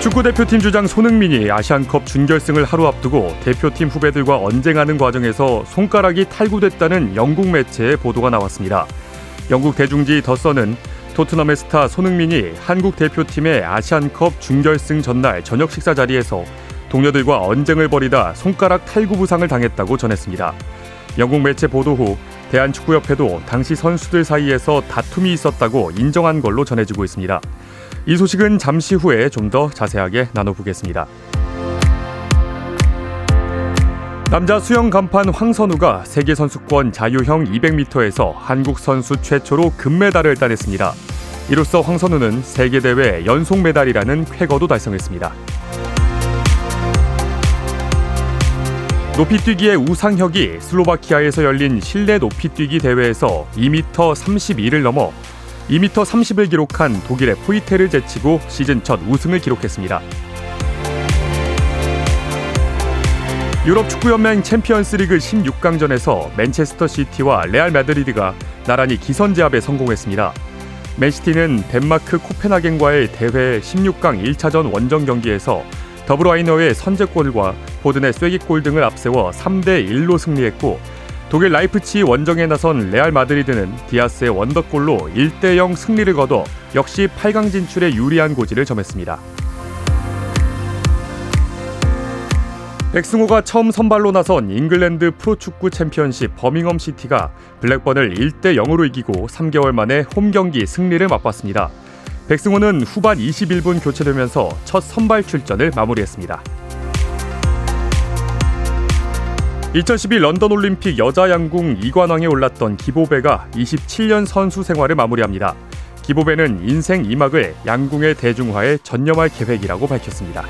축구 대표팀 주장 손흥민이 아시안컵 준결승을 하루 앞두고 대표팀 후배들과 언쟁하는 과정에서 손가락이 탈구됐다는 영국 매체의 보도가 나왔습니다. 영국 대중지 더선은 토트넘의 스타 손흥민이 한국 대표팀의 아시안컵 준결승 전날 저녁 식사 자리에서 동료들과 언쟁을 벌이다 손가락 탈구 부상을 당했다고 전했습니다. 영국 매체 보도 후 대한축구협회도 당시 선수들 사이에서 다툼이 있었다고 인정한 걸로 전해지고 있습니다. 이 소식은 잠시 후에 좀 더 자세하게 나눠보겠습니다. 남자 수영 간판 황선우가 세계 선수권 자유형 200m에서 한국 선수 최초로 금메달을 따냈습니다. 이로써 황선우는 세계 대회 연속 메달이라는 쾌거도 달성했습니다. 높이뛰기의 우상혁이 슬로바키아에서 열린 실내 높이뛰기 대회에서 2m 32를 넘어 2m 30을 기록한 독일의 포이테를 제치고 시즌 첫 우승을 기록했습니다. 유럽 축구연맹 챔피언스리그 16강전에서 맨체스터 시티와 레알 마드리드가 나란히 기선제압에 성공했습니다. 맨시티는 덴마크 코펜하겐과의 대회 16강 1차전 원정 경기에서 더브라위너의 선제골과 포든의 쐐기골 등을 앞세워 3대 1로 승리했고 독일 라이프치히 원정에 나선 레알 마드리드는 디아스의 원더골로 1대0 승리를 거둬 역시 8강 진출에 유리한 고지를 점했습니다. 백승호가 처음 선발로 나선 잉글랜드 프로축구 챔피언십 버밍엄 시티가 블랙번을 1대 0으로 이기고 3개월 만에 홈 경기 승리를 맛봤습니다. 백승호는 후반 21분 교체되면서 첫 선발 출전을 마무리했습니다. 2012 런던 올림픽 여자 양궁 2관왕에 올랐던 기보배가 27년 선수 생활을 마무리합니다. 기보배는 인생 2막을 양궁의 대중화에 전념할 계획이라고 밝혔습니다.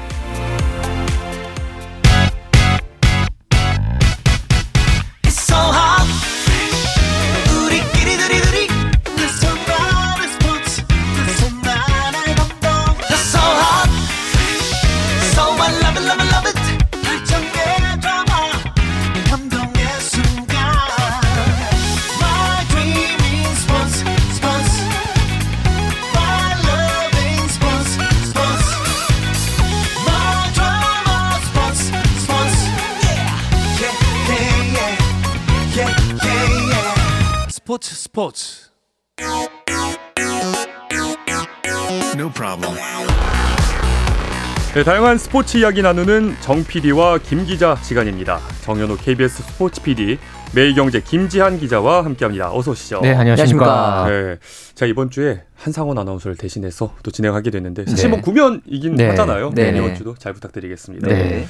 다양한 스포츠 이야기 나누는 정 PD와 김 기자 시간입니다. 정현호 KBS 스포츠 PD, 매일경제 김지한 기자와 함께합니다. 어서 오시죠. 네, 안녕하십니까. 네, 자 이번 주에 한상원 아나운서를 대신해서 또 진행하게 됐는데 사실 네. 뭐 구면 이긴 네. 하잖아요. 네. 이번 주도 잘 부탁드리겠습니다. 네.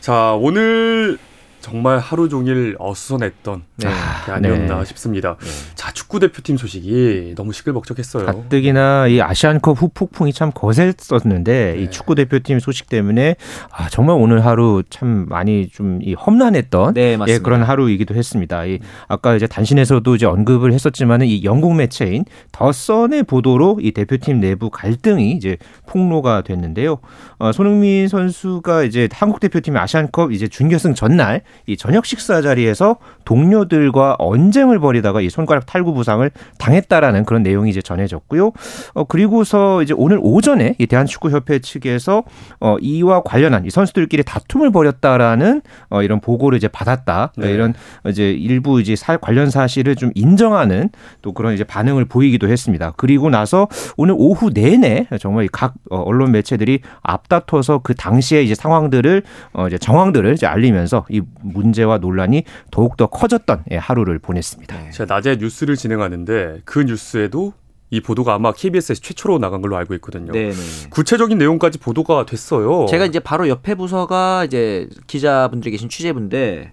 자 오늘 정말 하루 종일 어수선했던 네. 게 아니었나 네. 싶습니다. 네. 자 축구 대표팀 소식이 너무 시끌벅적했어요. 가뜩이나 이 아시안컵 후폭풍이 참 거셌었는데 네. 이 축구 대표팀 소식 때문에 아, 정말 오늘 하루 참 많이 좀 이 험난했던 네, 예, 그런 하루이기도 했습니다. 이 아까 이제 단신에서도 이제 언급을 했었지만은 이 영국 매체인 더 선의 보도로 이 대표팀 내부 갈등이 이제 폭로가 됐는데요. 어, 손흥민 선수가 이제 한국 대표팀 아시안컵 이제 준결승 전날 이 저녁 식사 자리에서 동료들과 언쟁을 벌이다가 이 손가락 탈구 부상을 당했다라는 그런 내용이 이제 전해졌고요. 어 그리고서 이제 오늘 오전에 이 대한축구협회 측에서 어 이와 관련한 이 선수들끼리 다툼을 벌였다라는 어 이런 보고를 이제 받았다. 네. 이런 이제 일부 이제 사, 관련 사실을 좀 인정하는 또 그런 이제 반응을 보이기도 했습니다. 그리고 나서 오늘 오후 내내 정말 각 어, 언론 매체들이 앞다퉈서 그 당시에 이제 상황들을 어 이제 정황들을 이제 알리면서 이 문제와 논란이 더욱더 커졌던 예, 하루를 보냈습니다. 네. 제가 낮에 뉴스를 진행하는데 그 뉴스에도 이 보도가 아마 KBS에서 최초로 나간 걸로 알고 있거든요. 네네. 구체적인 내용까지 보도가 됐어요. 제가 이제 바로 옆에 부서가 이제 기자분들이 계신 취재분데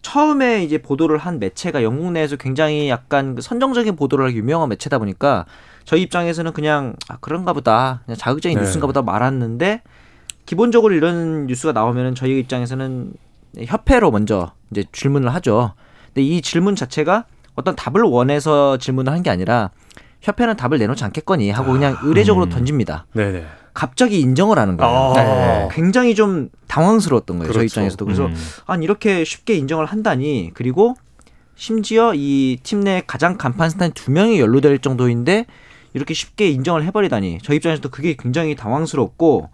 처음에 이제 보도를 한 매체가 영국 내에서 굉장히 약간 그 선정적인 보도를 할 유명한 매체다 보니까 저희 입장에서는 그냥 아, 그런가 보다 그냥 자극적인 네. 뉴스인가 보다 말았는데 기본적으로 이런 뉴스가 나오면은 저희 입장에서는 협회로 먼저 이제 질문을 하죠. 근데 이 질문 자체가 어떤 답을 원해서 질문을 한 게 아니라 협회는 답을 내놓지 않겠거니 하고 그냥 의례적으로 음. 던집니다. 네네. 갑자기 인정을 하는 거예요. 아. 네. 굉장히 좀 당황스러웠던 거예요. 그렇죠. 저희 입장에서도. 그래서 음. 아니 이렇게 쉽게 인정을 한다니 그리고 심지어 이 팀 내 가장 간판 스타인 두 명이 연루될 정도인데 이렇게 쉽게 인정을 해버리다니 저희 입장에서도 그게 굉장히 당황스럽고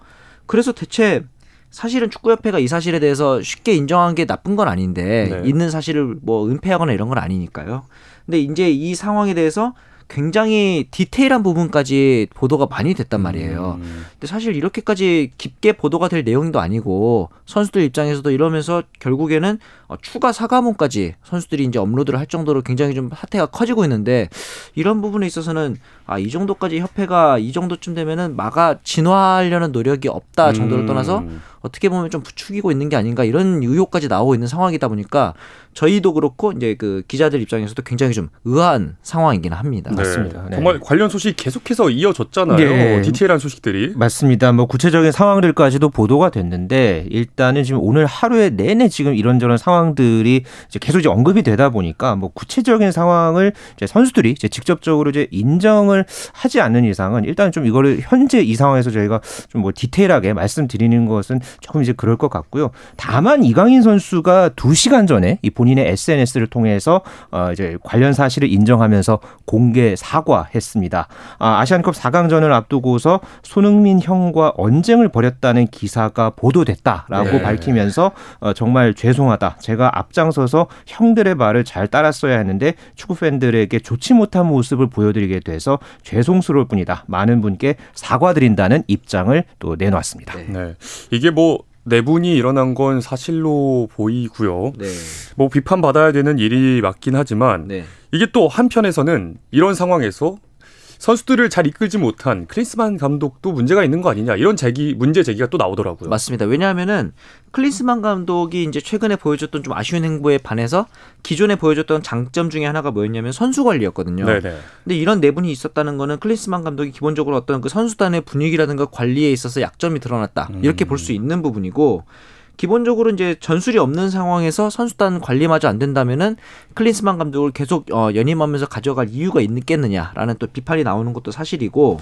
그래서 대체 사실은 축구협회가 이 사실에 대해서 쉽게 인정한 게 나쁜 건 아닌데 네. 있는 사실을 뭐 은폐하거나 이런 건 아니니까요. 근데 이제 이 상황에 대해서 굉장히 디테일한 부분까지 보도가 많이 됐단 말이에요. 음. 근데 사실 이렇게까지 깊게 보도가 될 내용도 아니고 선수들 입장에서도 이러면서 결국에는 어, 추가 사과문까지 선수들이 이제 업로드를 할 정도로 굉장히 좀 사태가 커지고 있는데 이런 부분에 있어서는 아 이 정도까지 협회가 이 정도쯤 되면은 막아 진화하려는 노력이 없다 정도를 음. 떠나서 어떻게 보면 좀 부추기고 있는 게 아닌가 이런 의혹까지 나오고 있는 상황이다 보니까 저희도 그렇고 이제 그 기자들 입장에서도 굉장히 좀 의아한 상황이긴 합니다. 네. 맞습니다. 네. 정말 관련 소식 계속해서 이어졌잖아요. 네. 디테일한 소식들이. 맞습니다. 뭐 구체적인 상황들까지도 보도가 됐는데 일단은 지금 오늘 하루에 내내 지금 이런저런 상황들이 이제 계속 이제 언급이 되다 보니까 뭐 구체적인 상황을 이제 선수들이 이제 직접적으로 이제 인정을 하지 않는 이상은 일단 좀 이거를 현재 이 상황에서 저희가 좀 뭐 디테일하게 말씀드리는 것은 조금 이제 그럴 것 같고요. 다만 이강인 선수가 두 시간 전에 이 본인의 SNS를 통해서 어 이제 관련 사실을 인정하면서 공개 사과했습니다. 아, 아시안컵 4강전을 앞두고서 손흥민 형과 언쟁을 벌였다는 기사가 보도됐다라고 네. 밝히면서 어, 정말 죄송하다. 제가 앞장서서 형들의 말을 잘 따랐어야 했는데 축구 팬들에게 좋지 못한 모습을 보여드리게 돼서 죄송스러울 뿐이다. 많은 분께 사과드린다는 입장을 또 내놓았습니다. 네. 네. 이게 뭐 내분이 일어난 건 사실로 보이고요. 네. 뭐 비판 받아야 되는 일이 맞긴 하지만 네. 이게 또 한편에서는 이런 상황에서 선수들을 잘 이끌지 못한 크리스만 감독도 문제가 있는 거 아니냐 이런 제기 문제 제기가 또 나오더라고요. 맞습니다. 왜냐하면은 클린스만 감독이 이제 최근에 보여줬던 좀 아쉬운 행보에 반해서 기존에 보여줬던 장점 중에 하나가 뭐였냐면 선수 관리였거든요. 네네. 근데 이런 내분이 있었다는 거는 클린스만 감독이 기본적으로 어떤 그 선수단의 분위기라든가 관리에 있어서 약점이 드러났다. 이렇게 볼 수 있는 부분이고 기본적으로 이제 전술이 없는 상황에서 선수단 관리마저 안 된다면은 클린스만 감독을 계속 어, 연임하면서 가져갈 이유가 있겠느냐라는 또 비판이 나오는 것도 사실이고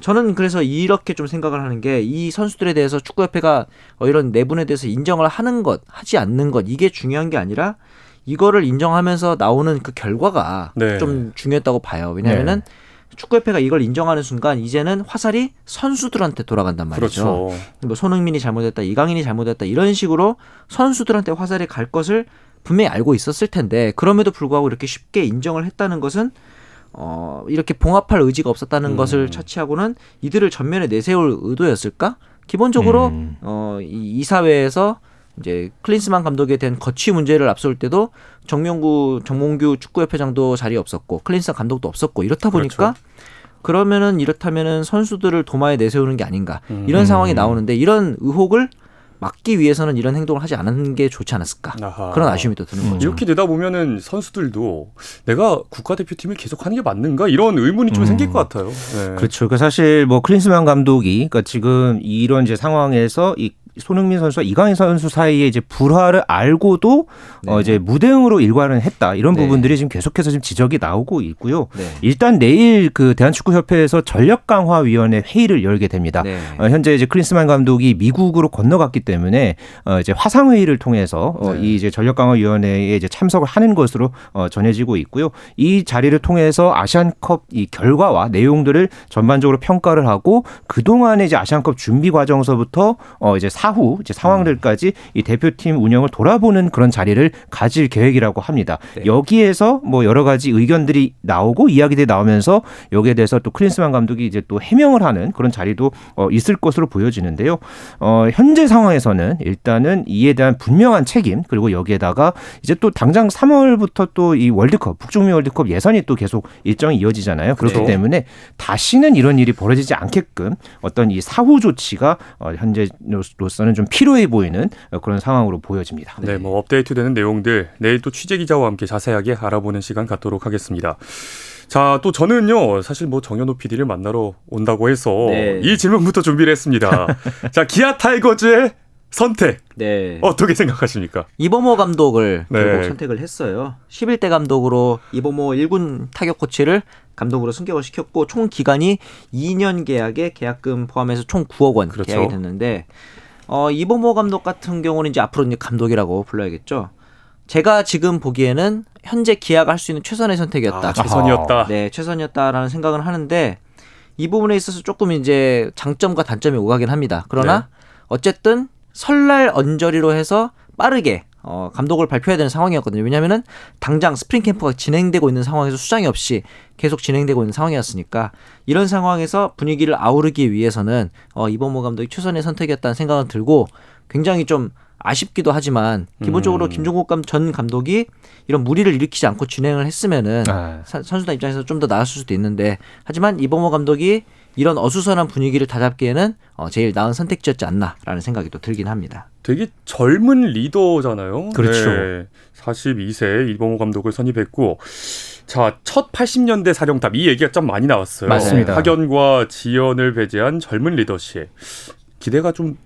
저는 그래서 이렇게 좀 생각을 하는 게 이 선수들에 대해서 축구협회가 어, 이런 내분에 대해서 인정을 하는 것, 하지 않는 것 이게 중요한 게 아니라 이거를 인정하면서 나오는 그 결과가 네. 좀 중요했다고 봐요. 왜냐하면은 축구협회가 이걸 인정하는 순간 이제는 화살이 선수들한테 돌아간단 말이죠. 그렇죠. 뭐 손흥민이 잘못했다, 이강인이 잘못했다 이런 식으로 선수들한테 화살이 갈 것을 분명히 알고 있었을 텐데 그럼에도 불구하고 이렇게 쉽게 인정을 했다는 것은 어 이렇게 봉합할 의지가 없었다는 음. 것을 차치하고는 이들을 전면에 내세울 의도였을까? 기본적으로 음. 어이 이 사회에서 이제 클린스만 감독에 대한 거취 문제를 앞설 때도 정명구 정몽규 축구협회장도 자리에 없었고 클린스만 감독도 없었고 이렇다 보니까 그렇죠. 그러면은 이렇다면은 선수들을 도마에 내세우는 게 아닌가 음. 이런 상황이 나오는데 이런 의혹을 막기 위해서는 이런 행동을 하지 않는 게 좋지 않았을까 아하. 그런 아쉬움이 또 드는 음. 거죠. 이렇게 되다 보면은 선수들도 내가 국가대표팀을 계속하는 게 맞는가 이런 의문이 좀 음. 생길 것 같아요. 네. 그렇죠. 그 사실 뭐 클린스만 감독이 그러니까 지금 이런 이제 상황에서 이 손흥민 선수와 이강인 선수 사이에 이제 불화를 알고도 어 네. 이제 무대응으로 일관을 했다 이런 네. 부분들이 지금 계속해서 지금 지적이 나오고 있고요. 네. 일단 내일 그 대한축구협회에서 전력 강화 위원회 회의를 열게 됩니다. 네. 어, 현재 이제 클린스만 감독이 미국으로 건너갔기 때문에 어, 이제 화상 회의를 통해서 어, 네. 이 이제 전력 강화 위원회에 이제 참석을 하는 것으로 어, 전해지고 있고요. 이 자리를 통해서 아시안컵 이 결과와 내용들을 전반적으로 평가를 하고 그 동안에 이제 아시안컵 준비 과정서부터 어, 이제 사후 이제 상황들까지 이 대표팀 운영을 돌아보는 그런 자리를 가질 계획이라고 합니다. 네. 여기에서 뭐 여러 가지 의견들이 나오고 이야기들이 나오면서 여기에 대해서 또 클린스만 감독이 이제 또 해명을 하는 그런 자리도 어, 있을 것으로 보여지는데요. 어, 현재 상황에서는 일단은 이에 대한 분명한 책임 그리고 여기에다가 이제 또 당장 3월부터 또 이 월드컵 북중미 월드컵 예선이 또 계속 일정이 이어지잖아요. 그렇기 그렇죠. 때문에 다시는 이런 일이 벌어지지 않게끔 어떤 이 사후 조치가 어, 현재로서 는 좀 필요해 보이는 어, 그런 상황으로 보여집니다. 네, 뭐 업데이트되는 내용들 내일 또 취재 기자와 함께 자세하게 알아보는 시간 갖도록 하겠습니다. 자, 또 저는요, 사실 뭐 정현호 PD를 만나러 온다고 해서 네. 이 질문부터 준비를 했습니다. 자, 기아 타이거즈의 선택. 네. 어떻게 생각하십니까? 이범호 감독을 네. 결국 선택을 했어요. 11대 감독으로 이범호 1군 타격 코치를 감독으로 승격을 시켰고 총 기간이 2년 계약에 계약금 포함해서 총 9억 원 그렇죠. 계약이 됐는데 어, 이범호 감독 같은 경우는 이제 앞으로 이제 감독이라고 불러야겠죠. 제가 지금 보기에는 현재 기약할 수 있는 최선의 선택이었다. 아, 최선이었다. 네, 최선이었다라는 생각을 하는데 이 부분에 있어서 조금 이제 장점과 단점이 오가긴 합니다. 그러나 네. 어쨌든 설날 언저리로 해서 빠르게 어, 감독을 발표해야 되는 상황이었거든요. 왜냐하면은 당장 스프링 캠프가 진행되고 있는 상황에서 수장이 없이 계속 진행되고 있는 상황이었으니까 이런 상황에서 분위기를 아우르기 위해서는 어, 이범호 감독이 최선의 선택이었다는 생각은 들고 굉장히 좀 아쉽기도 하지만 기본적으로 음. 김종국 감, 전 감독이 이런 무리를 일으키지 않고 진행을 했으면은 아. 사- 선수단 입장에서 좀 더 나았을 수도 있는데 하지만 이범호 감독이 이런 어수선한 분위기를 다잡기에는 어, 제일 나은 선택지였지 않나라는 생각이 또 들긴 합니다. 되게 젊은 리더잖아요. 그렇죠. 네. 42세 이범호 감독을 선임했고 자, 첫 80년대 사령탑 이 얘기가 좀 많이 나왔어요. 맞습니다. 학연과 지연을 배제한 젊은 리더십. 기대가 좀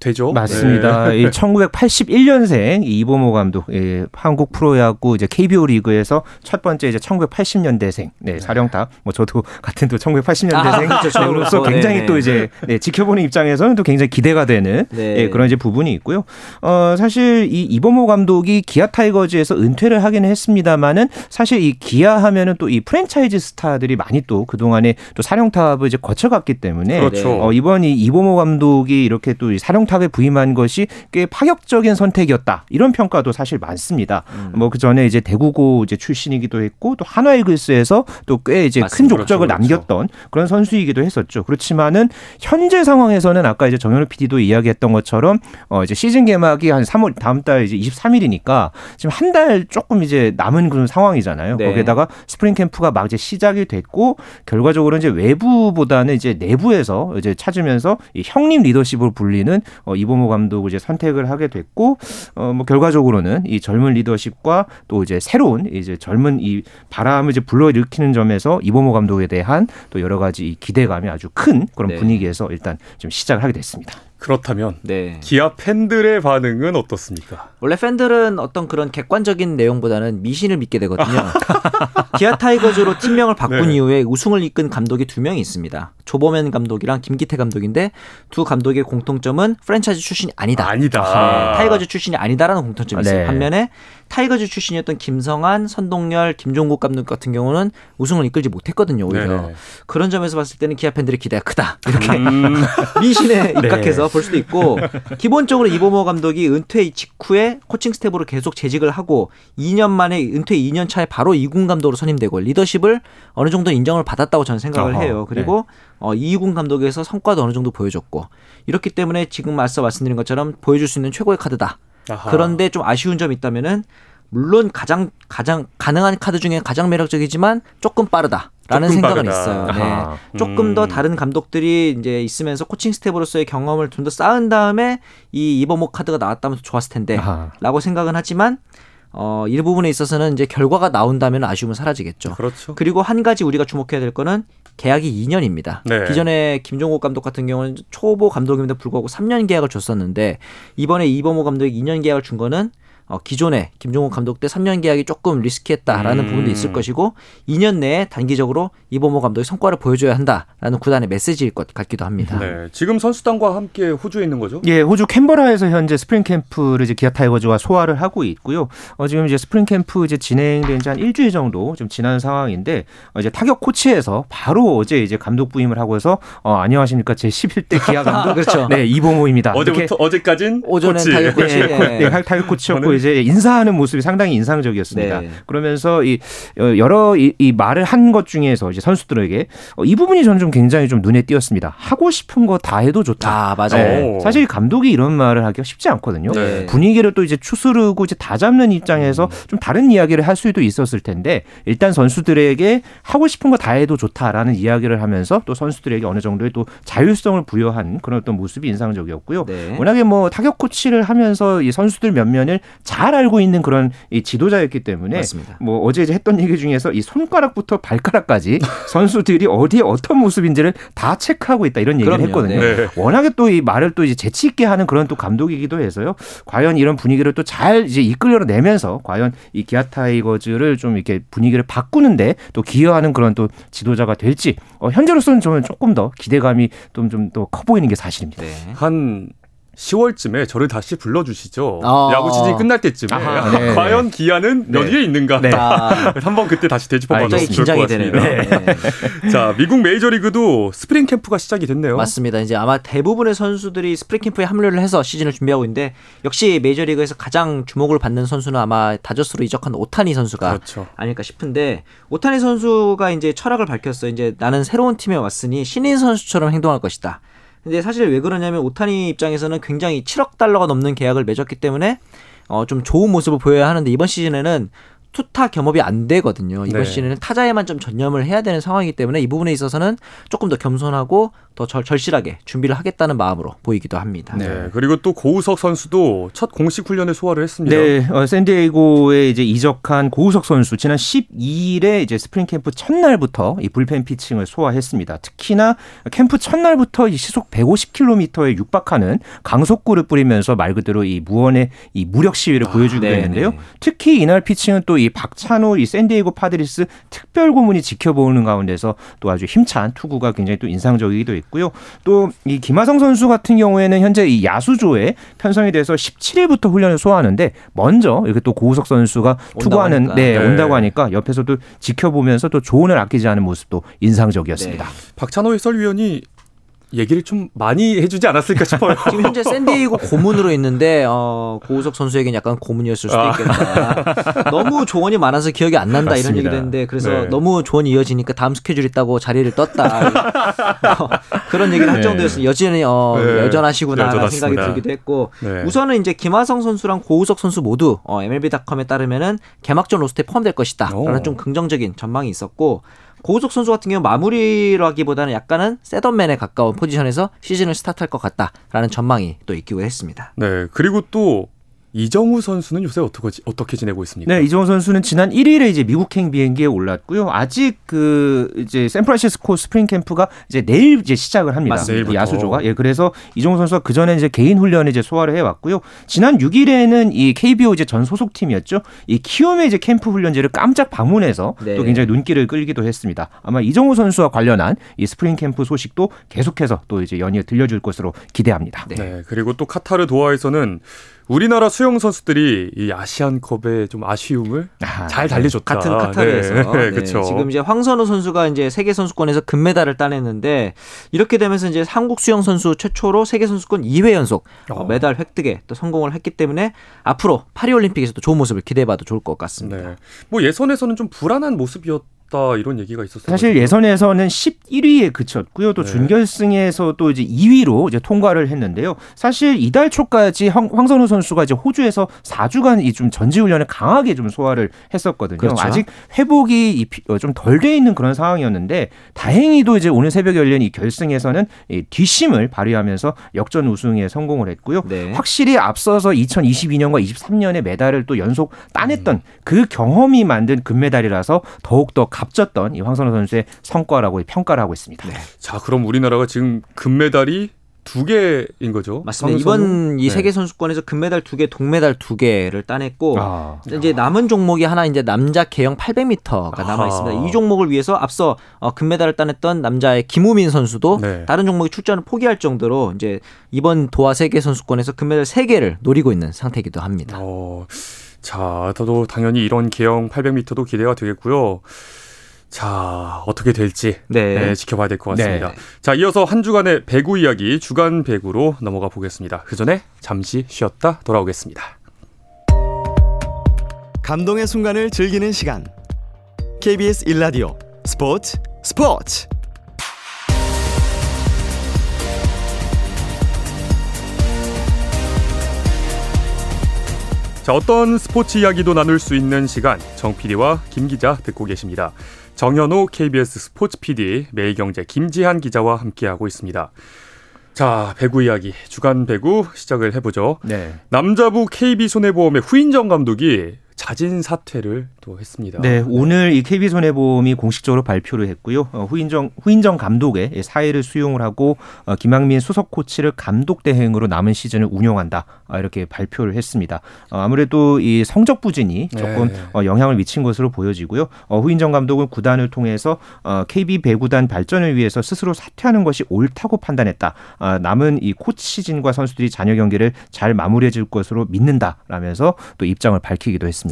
되죠? 맞습니다. 네. 이 1981년생 이보모 감독, 예, 한국 프로야구 이제 KBO 리그에서 첫 번째 이제 1980년대생, 네, 사령탑. 뭐 저도 같은 또 1980년대생 아, 그렇죠. 으로서 네, 굉장히 네. 또 이제 네, 지켜보는 입장에서는 또 굉장히 기대가 되는 네. 예, 그런 이제 부분이 있고요. 어, 사실 이 이보모 감독이 기아 타이거즈에서 은퇴를 하기는 했습니다만은 사실 이 기아 하면은 또 이 프랜차이즈 스타들이 많이 또 그동안에 또 사령탑을 이제 거쳐갔기 때문에 그렇죠. 어, 이번 이 이보모 감독이 이렇게 또이 사령탑 에 부임한 것이 꽤 파격적인 선택이었다 이런 평가도 사실 많습니다. 음. 뭐그 전에 이제 대구고 이제 출신이기도 했고 또 한화이글스에서 또 꽤 이제 큰 맞습니다. 족적을 그렇죠, 그렇죠. 남겼던 그런 선수이기도 했었죠. 그렇지만은 현재 상황에서는 아까 이제 정현우 PD도 이야기했던 것처럼 어 이제 시즌 개막이 한 3월 다음 달 이제 23일이니까 지금 한 달 조금 이제 남은 그런 상황이잖아요. 네. 거기에다가 스프링 캠프가 막 이제 시작이 됐고 결과적으로 이제 외부보다는 이제 내부에서 이제 찾으면서 이 형님 리더십으로 불리는 어 이범호 감독을 이제 선택을 하게 됐고 어 뭐 결과적으로는 이 젊은 리더십과 또 이제 새로운 이제 젊은 이 바람을 이제 불러일으키는 점에서 이범호 감독에 대한 또 여러 가지 이 기대감이 아주 큰 그런 네. 분위기에서 일단 좀 시작을 하게 됐습니다. 그렇다면 네. 기아 팬들의 반응은 어떻습니까? 원래 팬들은 어떤 그런 객관적인 내용보다는 미신을 믿게 되거든요. 기아 타이거즈로 팀명을 바꾼 네. 이후에 우승을 이끈 감독이 두 명이 있습니다. 조범현 감독이랑 김기태 감독인데 두 감독의 공통점은 프랜차이즈 출신이 아니다. 아니다. 네, 타이거즈 출신이 아니다라는 공통점이 있어요. 네. 반면에 타이거즈 출신이었던 김성한, 선동열, 김종국 감독 같은 경우는 우승을 이끌지 못했거든요. 오히려 네네. 그런 점에서 봤을 때는 기아 팬들의 기대가 크다. 이렇게 음, 미신에 네. 입각해서 볼 수도 있고 기본적으로 이범호 감독이 은퇴 직후에 코칭 스태프로 계속 재직을 하고 2년 만에 은퇴 2년 차에 바로 이군 감독으로 선임되고 리더십을 어느 정도 인정을 받았다고 저는 생각을 어허, 해요. 그리고 어, 이군 감독에서 성과도 어느 정도 보여줬고 이렇기 때문에 지금 앞서 말씀드린 것처럼 보여줄 수 있는 최고의 카드다. 아하. 그런데 좀 아쉬운 점이 있다면은 물론 가장 가장 가능한 카드 중에 가장 매력적이지만 조금 빠르다. 라는 조금 생각은 빠르다. 있어요. 네. 아하. 조금 더 음. 다른 감독들이 이제 있으면서 코칭 스태프로서의 경험을 좀 더 쌓은 다음에 이 이버모 카드가 나왔다면 더 좋았을 텐데 아하. 라고 생각은 하지만 어, 이 부분에 있어서는 이제 결과가 나온다면 아쉬움은 사라지겠죠. 그렇죠. 그리고 한 가지 우리가 주목해야 될 거는 계약이 2년입니다. 네. 기존에 김종국 감독 같은 경우는 초보 감독임에도 불구하고 3년 계약을 줬었는데 이번에 이범호 감독이 2년 계약을 준 거는 어, 기존에 김종국 감독 때 3년 계약이 조금 리스키했다라는 음. 부분도 있을 것이고 2년 내에 단기적으로 이범호 감독이 성과를 보여줘야 한다라는 구단의 메시지일 것 같기도 합니다. 네, 지금 선수단과 함께 호주에 있는 거죠? 예, 호주 캔버라에서 현재 스프링 캠프를 이제 기아 타이거즈가 소화를 하고 있고요. 어, 지금 이제 스프링 캠프 이제 진행된 지 한 일주일 정도 좀 지난 상황인데 어, 이제 타격 코치에서 바로 어제 이제 감독 부임을 하고 해서 어, 안녕하십니까 제 11대 기아 감독 그렇죠. 네 이범호입니다. 어제부터 어제까진 오전엔 코치. 타격 코치. 네, 코- 예. 네, 할- 타격 코치였고 이제 인사하는 모습이 상당히 인상적이었습니다. 네. 그러면서 이 어, 여러 이, 이 말을 한 것 중에서 이제 선수들에게 어, 이 부분이 저는 좀 굉장히 좀 눈에 띄었습니다. 하고 싶은 거 다 해도 좋다. 아 맞아요. 네. 오. 사실 감독이 이런 말을 하기가 쉽지 않거든요. 네. 분위기를 또 이제 추스르고 이제 다 잡는 입장에서 좀 다른 이야기를 할 수도 있었을 텐데 일단 선수들에게 하고 싶은 거 다 해도 좋다라는 이야기를 하면서 또 선수들에게 어느 정도의 또 자율성을 부여한 그런 어떤 모습이 인상적이었고요. 네. 워낙에 뭐 타격 코치를 하면서 이 선수들 몇 면을 잘 알고 있는 그런 이 지도자였기 때문에 맞습니다. 뭐 어제 이제 했던 얘기 중에서 이 손가락부터 발가락까지 선수들이 어디에 어떤 모습인지를 다 체크하고 있다 이런 얘기를 그럼요. 했거든요. 네. 워낙에 또 이 말을 또 이제 재치 있게 하는 그런 또 감독이기도 해서요. 과연 이런 분위기를 또 잘 이제 이끌어내면서 과연 이 기아 타이거즈를 좀 이렇게 분위기를 바꾸는데 또 기여하는 그런 또 지도자가 될지 어, 현재로서는 저는 조금 더 기대감이 좀 좀 더 커 보이는 게 사실입니다. 네. 한 10월쯤에 저를 다시 불러주시죠. 어. 야구 시즌 끝날 때쯤에 아하, 네. 과연 기아는 몇 네. 위에 있는가? 네. 아, 한번 그때 다시 되짚어봐도 굉장히 좋을 것 긴장이 같습니다. 되네요. 네. 자, 미국 메이저리그도 스프링 캠프가 시작이 됐네요. 맞습니다. 이제 아마 대부분의 선수들이 스프링 캠프에 합류를 해서 시즌을 준비하고 있는데 역시 메이저리그에서 가장 주목을 받는 선수는 아마 다저스로 이적한 오타니 선수가 그렇죠. 아닐까 싶은데 오타니 선수가 이제 철학을 밝혔어요. 이제 나는 새로운 팀에 왔으니 신인 선수처럼 행동할 것이다. 근데 사실 왜 그러냐면 오타니 입장에서는 굉장히 7억 달러가 넘는 계약을 맺었기 때문에 어 좀 좋은 모습을 보여야 하는데 이번 시즌에는 투타 겸업이 안 되거든요. 이번 네. 시즌에는 타자에만 좀 전념을 해야 되는 상황이기 때문에 이 부분에 있어서는 조금 더 겸손하고 더 절, 절실하게 준비를 하겠다는 마음으로 보이기도 합니다. 네. 그리고 또 고우석 선수도 첫 공식 훈련에 소화를 했습니다. 네, 어, 샌디에이고에 이제 이적한 고우석 선수 지난 12일에 이제 스프링 캠프 첫날부터 이 불펜 피칭을 소화했습니다. 특히나 캠프 첫날부터 이 시속 150km에 육박하는 강속구를 뿌리면서 말 그대로 이 무언의 이 무력 시위를 보여주기도 네네. 했는데요. 특히 이날 피칭은 또 이 박찬호 이 샌디에이고 파드리스 특별 고문이 지켜보는 가운데서 또 아주 힘찬 투구가 굉장히 또 인상적이기도 했고 요. 또 이 김하성 선수 같은 경우에는 현재 이 야수조에 편성이 돼서 17일부터 훈련을 소화하는데 먼저 이렇게 또 고우석 선수가 투구하는 하니까. 네, 네. 온다고 하니까 옆에서도 지켜보면서 또 조언을 아끼지 않은 모습도 인상적이었습니다. 네. 박찬호 해설위원이 얘기를 좀 많이 해주지 않았을까 싶어요. 지금 현재 샌디에이고 고문으로 있는데 어, 고우석 선수에겐 약간 고문이었을 수도 아. 있겠다. 너무 조언이 많아서 기억이 안 난다 이런 맞습니다. 얘기를 했는데 그래서 네. 너무 조언이 이어지니까 다음 스케줄 있다고 자리를 떴다. 어, 그런 얘기를 할 네. 정도였어요. 여전히 어, 네. 여전하시구나라는 생각이. 들기도 했고 네. 우선은 이제 김하성 선수랑 고우석 선수 모두 어, MLB.com에 따르면은 개막전 로스터에 포함될 것이다라는 오. 좀 긍정적인 전망이 있었고 고우석 선수 같은 경우 마무리라기보다는 약간은 setup man에 가까운 포지션에서 시즌을 스타트할 것 같다라는 전망이 또 있기도 했습니다. 네. 그리고 또 이정후 선수는 요새 어떻게 어떻게 지내고 있습니까? 네, 이정우 선수는 지난 1일에 이제 미국행 비행기에 올랐고요. 아직 그 이제 샌프란시스코 스프링 캠프가 이제 내일 이제 시작을 합니다. 맞습니다. 내일부터. 이 야수조가. 예, 그래서 이정후 선수가 그 전에 이제 개인 훈련을 이제 소화를 해 왔고요. 지난 6일에는 이 KBO 이제 전 소속 팀이었죠. 이 키움의 이제 캠프 훈련지를 깜짝 방문해서 네. 또 굉장히 눈길을 끌기도 했습니다. 아마 이정후 선수와 관련한 이 스프링 캠프 소식도 계속해서 또 이제 연이어 들려줄 것으로 기대합니다. 네. 네. 그리고 또 카타르 도하에서는 우리나라 수영 선수들이 이 아시안컵의 좀 아쉬움을 아, 잘 달래줬다. 같은 카타르에서 네. 네, 그렇죠. 지금 이제 황선우 선수가 이제 세계 선수권에서 금메달을 따냈는데 이렇게 되면서 이제 한국 수영 선수 최초로 세계 선수권 2회 연속 어, 어. 메달 획득에 또 성공을 했기 때문에 앞으로 파리 올림픽에서도 좋은 모습을 기대해봐도 좋을 것 같습니다. 네. 뭐 예선에서는 좀 불안한 모습이었 다 이런 얘기가 있었어요. 사실 예선에서는 11위에 그쳤고요. 또 네. 준결승에서 또 이제 2위로 이제 통과를 했는데요. 사실 이달 초까지 황, 황선우 선수가 이제 호주에서 4주간 이 좀 전지 훈련을 강하게 좀 소화를 했었거든요. 그렇죠. 아직 회복이 어, 좀덜 돼 있는 그런 상황이었는데 다행히도 이제 오늘 새벽에 열린 이 결승에서는 이 뒷심을 발휘하면서 역전 우승에 성공을 했고요. 네. 확실히 앞서서 2022년과 23년에 메달을 또 연속 따냈던 음. 그 경험이 만든 금메달이라서 더욱 더 값졌던 이 황선우 선수의 성과라고 평가를 하고 있습니다. 자, 그럼 우리나라가 지금 금메달이 두 개인 거죠? 맞습니다. 황선우? 이번 이 네. 세계 선수권에서 금메달 2개, 동메달 2개를 따냈고 아, 이제 남은 종목이 하나 이제 남자 개영 800m가 남아. 있습니다. 이 종목을 위해서 앞서 어, 금메달을 따냈던 남자의 김우민 선수도 네. 다른 종목의 출전을 포기할 정도로 이제 이번 도하 세계 선수권에서 금메달 3개를 노리고 있는 상태이기도 합니다. 어, 자, 저도 당연히 이런 개영 800m도 기대가 되겠고요. 자, 어떻게 될지 네. 네, 지켜봐야 될 것 같습니다. 네. 자, 이어서 한 주간의 배구 이야기 주간 배구로 넘어가 보겠습니다. 그 전에 잠시 쉬었다 돌아오겠습니다. 감동의 순간을 즐기는 시간. KBS 1라디오 스포츠 스포츠. 자, 어떤 스포츠 이야기도 나눌 수 있는 시간 정 PD와 김 기자 듣고 계십니다. 정현호 KBS 스포츠 PD, 매일경제 김지한 기자와 함께하고 있습니다. 자, 배구 이야기 주간 배구 시작을 해보죠. 네. 남자부 KB 손해보험의 후인정 감독이 자진 사퇴를 또 했습니다. 네, 오늘 이 KB 손해보험이 공식적으로 발표를 했고요. 어, 후인정 후인정 감독의 사의를 수용을 하고 어, 김학민 수석 코치를 감독 대행으로 남은 시즌을 운영한다 어, 이렇게 발표를 했습니다. 어, 아무래도 이 성적 부진이 조금 네. 어, 영향을 미친 것으로 보여지고요. 어, 후인정 감독은 구단을 통해서 어, KB 배구단 발전을 위해서 스스로 사퇴하는 것이 옳다고 판단했다. 아, 남은 이 코치진과 선수들이 잔여 경기를 잘 마무리해 줄 것으로 믿는다라면서 또 입장을 밝히기도 했습니다.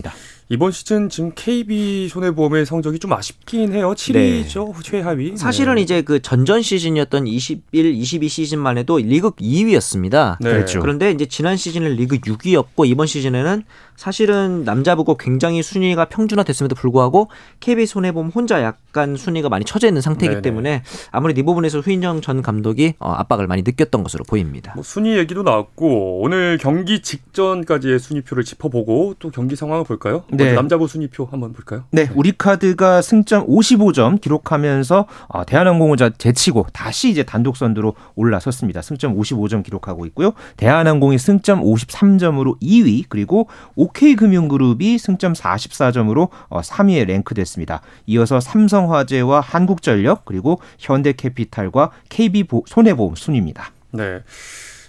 이번 시즌 지금 KB 손해보험의 성적이 좀 아쉽긴 해요. 7위죠 최하위. 사실은 네. 이제 그 전전 시즌이었던 21, 22 시즌만 해도 리그 2위였습니다. 네. 그렇죠. 그런데 이제 지난 시즌은 리그 6위였고 이번 시즌에는 사실은 남자부고 굉장히 순위가 평준화됐음에도 불구하고 KB 손해보험 혼자 약간 순위가 많이 처져 있는 상태이기 네네. 때문에 아무래도 이 부분에서 후인정 전 감독이 어, 압박을 많이 느꼈던 것으로 보입니다. 뭐 순위 얘기도 나왔고 오늘 경기 직전까지의 순위표를 짚어보고 또 경기 상황을 볼까요? 네. 먼저 남자부 순위표 한번 볼까요? 네, 우리카드가 승점 55점 기록하면서 어, 대한항공을 자- 제치고 다시 이제 단독 선두로 올라섰습니다. 승점 55점 기록하고 있고요. 대한항공이 승점 53점으로 2위, 그리고 OK금융그룹이 승점 44점으로 어, 3위에 랭크됐습니다. 이어서 삼성화재와 한국전력 그리고 현대캐피탈과 KB 손해보험 순입니다. 네.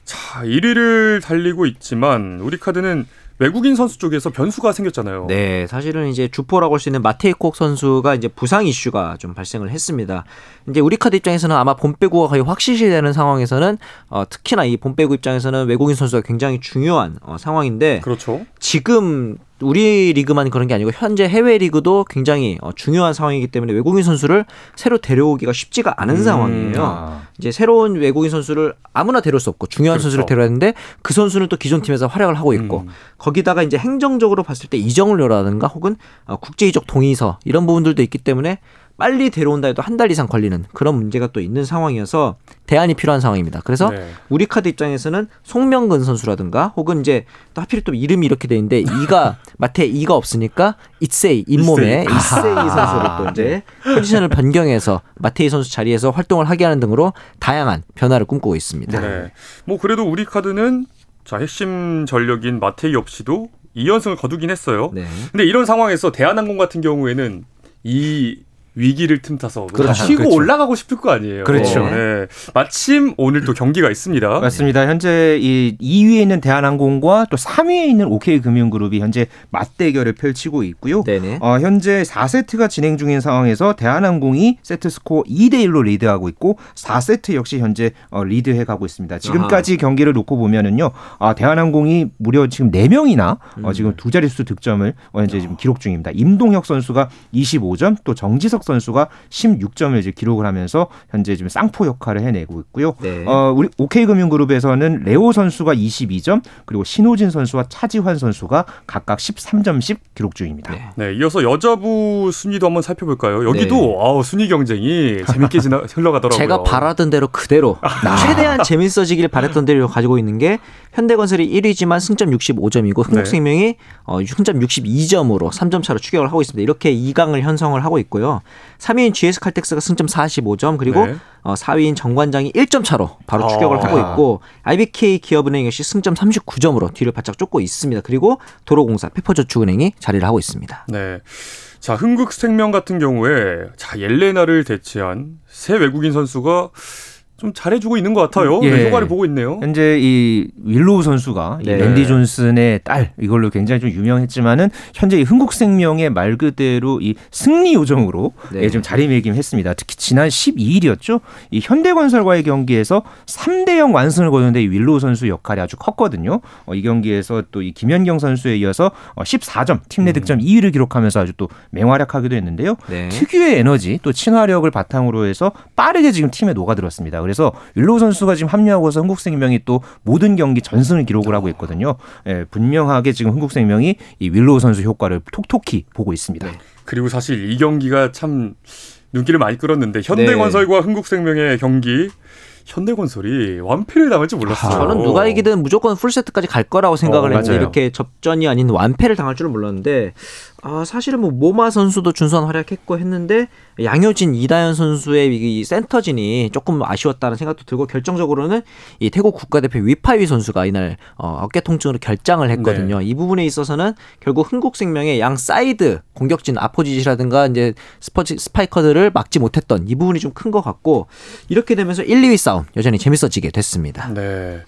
자, 1위를 달리고 있지만 우리 카드는 외국인 선수 쪽에서 변수가 생겼잖아요. 네, 사실은 이제 주포라고 할 수 있는 마테이콕 선수가 이제 부상 이슈가 좀 발생을 했습니다. 이제 우리 카드 입장에서는 아마 본배구가 거의 확실시 되는 상황에서는 어, 특히나 이 본배구 입장에서는 외국인 선수가 굉장히 중요한 어, 상황인데 그렇죠. 지금 우리 리그만 그런 게 아니고 현재 해외 리그도 굉장히 어, 중요한 상황이기 때문에 외국인 선수를 새로 데려오기가 쉽지가 않은 음, 상황이에요. 아. 이제 새로운 외국인 선수를 아무나 데려올 수 없고 중요한 그렇죠. 선수를 데려야 하는데 그 선수는 또 기존 팀에서 활약을 하고 있고 음. 거기다가 이제 행정적으로 봤을 때 이정료라든가 혹은 어, 국제 이적 동의서 이런 부분들도 있기 때문에 빨리 데려온다 해도 한 달 이상 걸리는 그런 문제가 또 있는 상황이어서 대안이 필요한 상황입니다. 그래서 네. 우리 카드 입장에서는 송명근 선수라든가 혹은 이제 또 하필 또 이름이 이렇게 돼 있는데 이가 마태 이가 없으니까 이세이 잇몸에 이세이. 이세이 선수를 또 이제 포지션을 변경해서 마테이 선수 자리에서 활동을 하게 하는 등으로 다양한 변화를 꿈꾸고 있습니다. 네. 뭐 그래도 우리 카드는 자, 핵심 전력인 마테이 없이도 2연승을 거두긴 했어요. 네. 근데 이런 상황에서 대한항공 같은 경우에는 이 위기를 틈타서 그렇죠. 치고 그렇죠. 올라가고 싶을 거 아니에요. 그렇죠. 네. 마침 오늘 또 경기가 있습니다. 맞습니다. 현재 이 2위에 있는 대한항공과 또 3위에 있는 OK금융그룹이 현재 맞대결을 펼치고 있고요. 네네. 어, 현재 4세트가 진행 중인 상황에서 대한항공이 세트 스코어 2대 1로 리드하고 있고 4세트 역시 현재 어, 리드해 가고 있습니다. 지금까지 경기를 놓고 보면은요. 아, 대한항공이 무려 지금 4명이나 어, 지금 두 자릿수 득점을 어, 현재 지금 기록 중입니다. 임동혁 선수가 25점, 또 정지석 선수가 16점을 이제 기록을 하면서 현재 지금 쌍포 역할을 해내고 있고요. 네. 어, 우리 OK금융그룹에서는 레오 선수가 22점, 그리고 신호진 선수와 차지환 선수가 각각 13점씩 기록 중입니다. 네. 네, 이어서 여자부 순위도 한번 살펴볼까요? 여기도 네. 아우, 순위 경쟁이 재밌게 지나, 흘러가더라고요. 제가 바라던 대로 그대로 최대한 재밌어지길 바랬던 대로 가지고 있는 게 현대건설이 1위지만 승점 65점이고 흥국생명이 어, 승점 62점으로 3점 차로 추격을 하고 있습니다. 이렇게 2강을 현성을 하고 있고요. 3위인 GS 칼텍스가 승점 45점 그리고 네. 어, 4위인 정관장이 1점 차로 바로 아. 추격을 하고 있고 IBK 기업은행 역시 승점 39점으로 뒤를 바짝 쫓고 있습니다. 그리고 도로공사 페퍼저축은행이 자리를 하고 있습니다. 네. 자, 흥국생명 같은 경우에 자, 옐레나를 대체한 새 외국인 선수가 좀 잘해주고 있는 것 같아요. 예. 네, 효과를 보고 있네요. 현재 이 윌로우 선수가 이 네. 랜디 존슨의 딸 이걸로 굉장히 좀 유명했지만은 현재 이 흥국생명의 말 그대로 이 승리 요정으로 네. 예, 좀 자리매김했습니다. 특히 지난 12일이었죠. 이 현대건설과의 경기에서 3대 0 완승을 거두는데 이 윌로우 선수 역할이 아주 컸거든요. 어, 이 경기에서 또 이 김연경 선수에 이어서 어, 14점 팀 내 득점 2위를 기록하면서 아주 또 맹활약하기도 했는데요. 네. 특유의 에너지 또 친화력을 바탕으로 해서 빠르게 지금 팀에 녹아들었습니다. 그래서 윌로우 선수가 지금 합류하고서 흥국생명이 또 모든 경기 전승을 기록을 하고 있거든요. 예, 분명하게 지금 흥국생명이 이 윌로우 선수 효과를 톡톡히 보고 있습니다. 네. 그리고 사실 이 경기가 참 눈길을 많이 끌었는데 현대건설과 흥국생명의 경기 현대건설이 완패를 당할 줄 몰랐어요. 저는 누가 이기든 무조건 풀세트까지 갈 거라고 생각을 어, 했는데 맞아요. 이렇게 접전이 아닌 완패를 당할 줄은 몰랐는데 아, 사실은 뭐 모마 선수도 준수한 활약했고 했는데 양효진, 이다현 선수의 이 센터진이 조금 아쉬웠다는 생각도 들고 결정적으로는 이 태국 국가대표 위파위 선수가 이날 어, 어깨 통증으로 결장을 했거든요. 네. 이 부분에 있어서는 결국 흥국생명의 양 사이드 공격진 opposite이라든가 이제 스퍼치 스파이커들을 막지 못했던 이 부분이 좀 큰 것 같고 이렇게 되면서 1, 2위 싸움 여전히 재밌어지게 됐습니다. 네.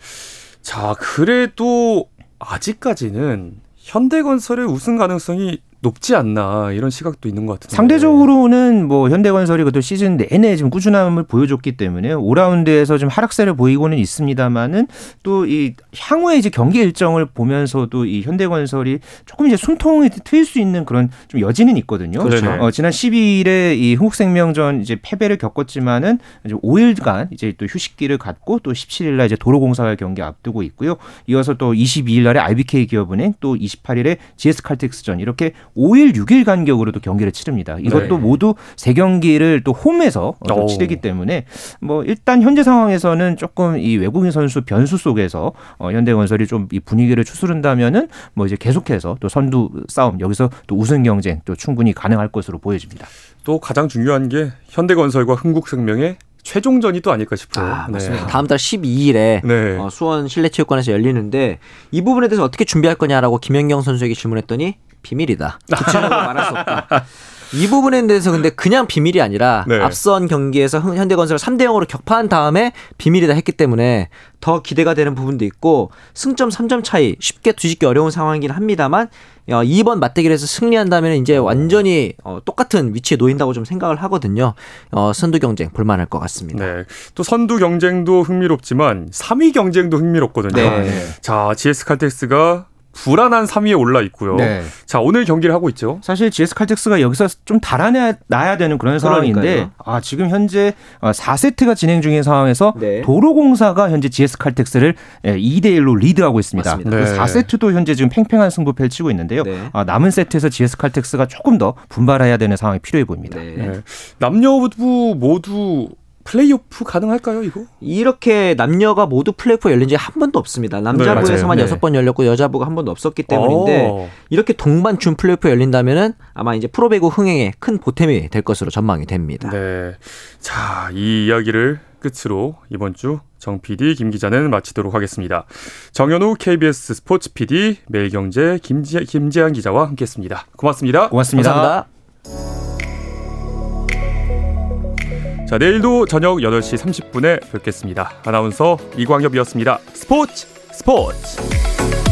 자, 그래도 아직까지는 현대건설의 우승 가능성이 높지 않나 이런 시각도 있는 것 같은데 상대적으로는 뭐 현대건설이 그래도 시즌 내내 지금 꾸준함을 보여줬기 때문에 5라운드에서 좀 하락세를 보이고는 있습니다만은 또 이 향후에 이제 경기 일정을 보면서도 이 현대건설이 조금 이제 숨통이 트일 수 있는 그런 좀 여지는 있거든요. 그렇죠. 어, 지난 12일에 이 흥국생명전 이제 패배를 겪었지만은 이제 5일간 이제 또 휴식기를 갖고 또 17일 날 이제 도로공사와 경기 앞두고 있고요. 이어서 또 22일 날에 RBK 기업은행 또 28일에 GS 칼텍스전 이렇게 5일, 6일 간격으로도 경기를 치릅니다. 이것도 네. 모두 세 경기를 또 홈에서 또 치르기 때문에 뭐 일단 현재 상황에서는 조금 이 외국인 선수 변수 속에서 어, 현대건설이 좀 이 분위기를 추스른다면은 뭐 이제 계속해서 또 선두 싸움 여기서 또 우승 경쟁 또 충분히 가능할 것으로 보여집니다. 또 가장 중요한 게 현대건설과 흥국생명의 최종전이 또 아닐까 싶어요. 아, 맞습니다. 네. 다음 달 12일에 네. 어, 수원 실내체육관에서 열리는데 이 부분에 대해서 어떻게 준비할 거냐라고 김연경 선수에게 질문했더니 비밀이다. 구체적으로 말할 수 없다. 이 부분에 대해서 근데 그냥 비밀이 아니라 네. 앞선 경기에서 현대건설을 3대 0으로 격파한 다음에 비밀이다 했기 때문에 더 기대가 되는 부분도 있고 승점 3점 차이 쉽게 뒤집기 어려운 상황이긴 합니다만 어, 2번 맞대결에서 승리한다면 이제 완전히 어, 똑같은 위치에 놓인다고 좀 생각을 하거든요. 어, 선두 경쟁 볼만할 것 같습니다. 네. 또 선두 경쟁도 흥미롭지만 3위 경쟁도 흥미롭거든요. 네. 자, GS 칼텍스가 불안한 3위에 올라 있고요. 네. 자 오늘 경기를 하고 있죠. 사실 GS 칼텍스가 여기서 좀 달아나야 되는 그런 상황인데 아 지금 현재 4세트가 어, 진행 중인 상황에서 네. 도로공사가 현재 GS 칼텍스를 2대 예, 1로 리드하고 있습니다. 네. 4세트도 현재 지금 팽팽한 승부 펼치고 있는데요. 네. 아, 남은 세트에서 GS 칼텍스가 조금 더 분발해야 되는 상황이 필요해 보입니다. 네. 네. 남녀부 모두 플레이오프 가능할까요, 이거? 이렇게 남녀가 모두 플레이오프 열린 적 한 번도 없습니다. 남자부에서만 네, 여섯 번 열렸고 여자부가 한 번도 없었기 때문인데 오. 이렇게 동반 준 플레이오프 열린다면은 아마 이제 프로배구 흥행에 큰 보탬이 될 것으로 전망이 됩니다. 네. 자, 이 이야기를 끝으로 이번 주 정 PD 김 기자는 마치도록 하겠습니다. 정현우 KBS 스포츠 PD 매일경제 김지, 김재한 기자와 함께했습니다. 고맙습니다. 고맙습니다. 감사합니다. 자, 내일도 저녁 8시 30분에 뵙겠습니다. 아나운서 이광엽이었습니다. 스포츠 스포츠.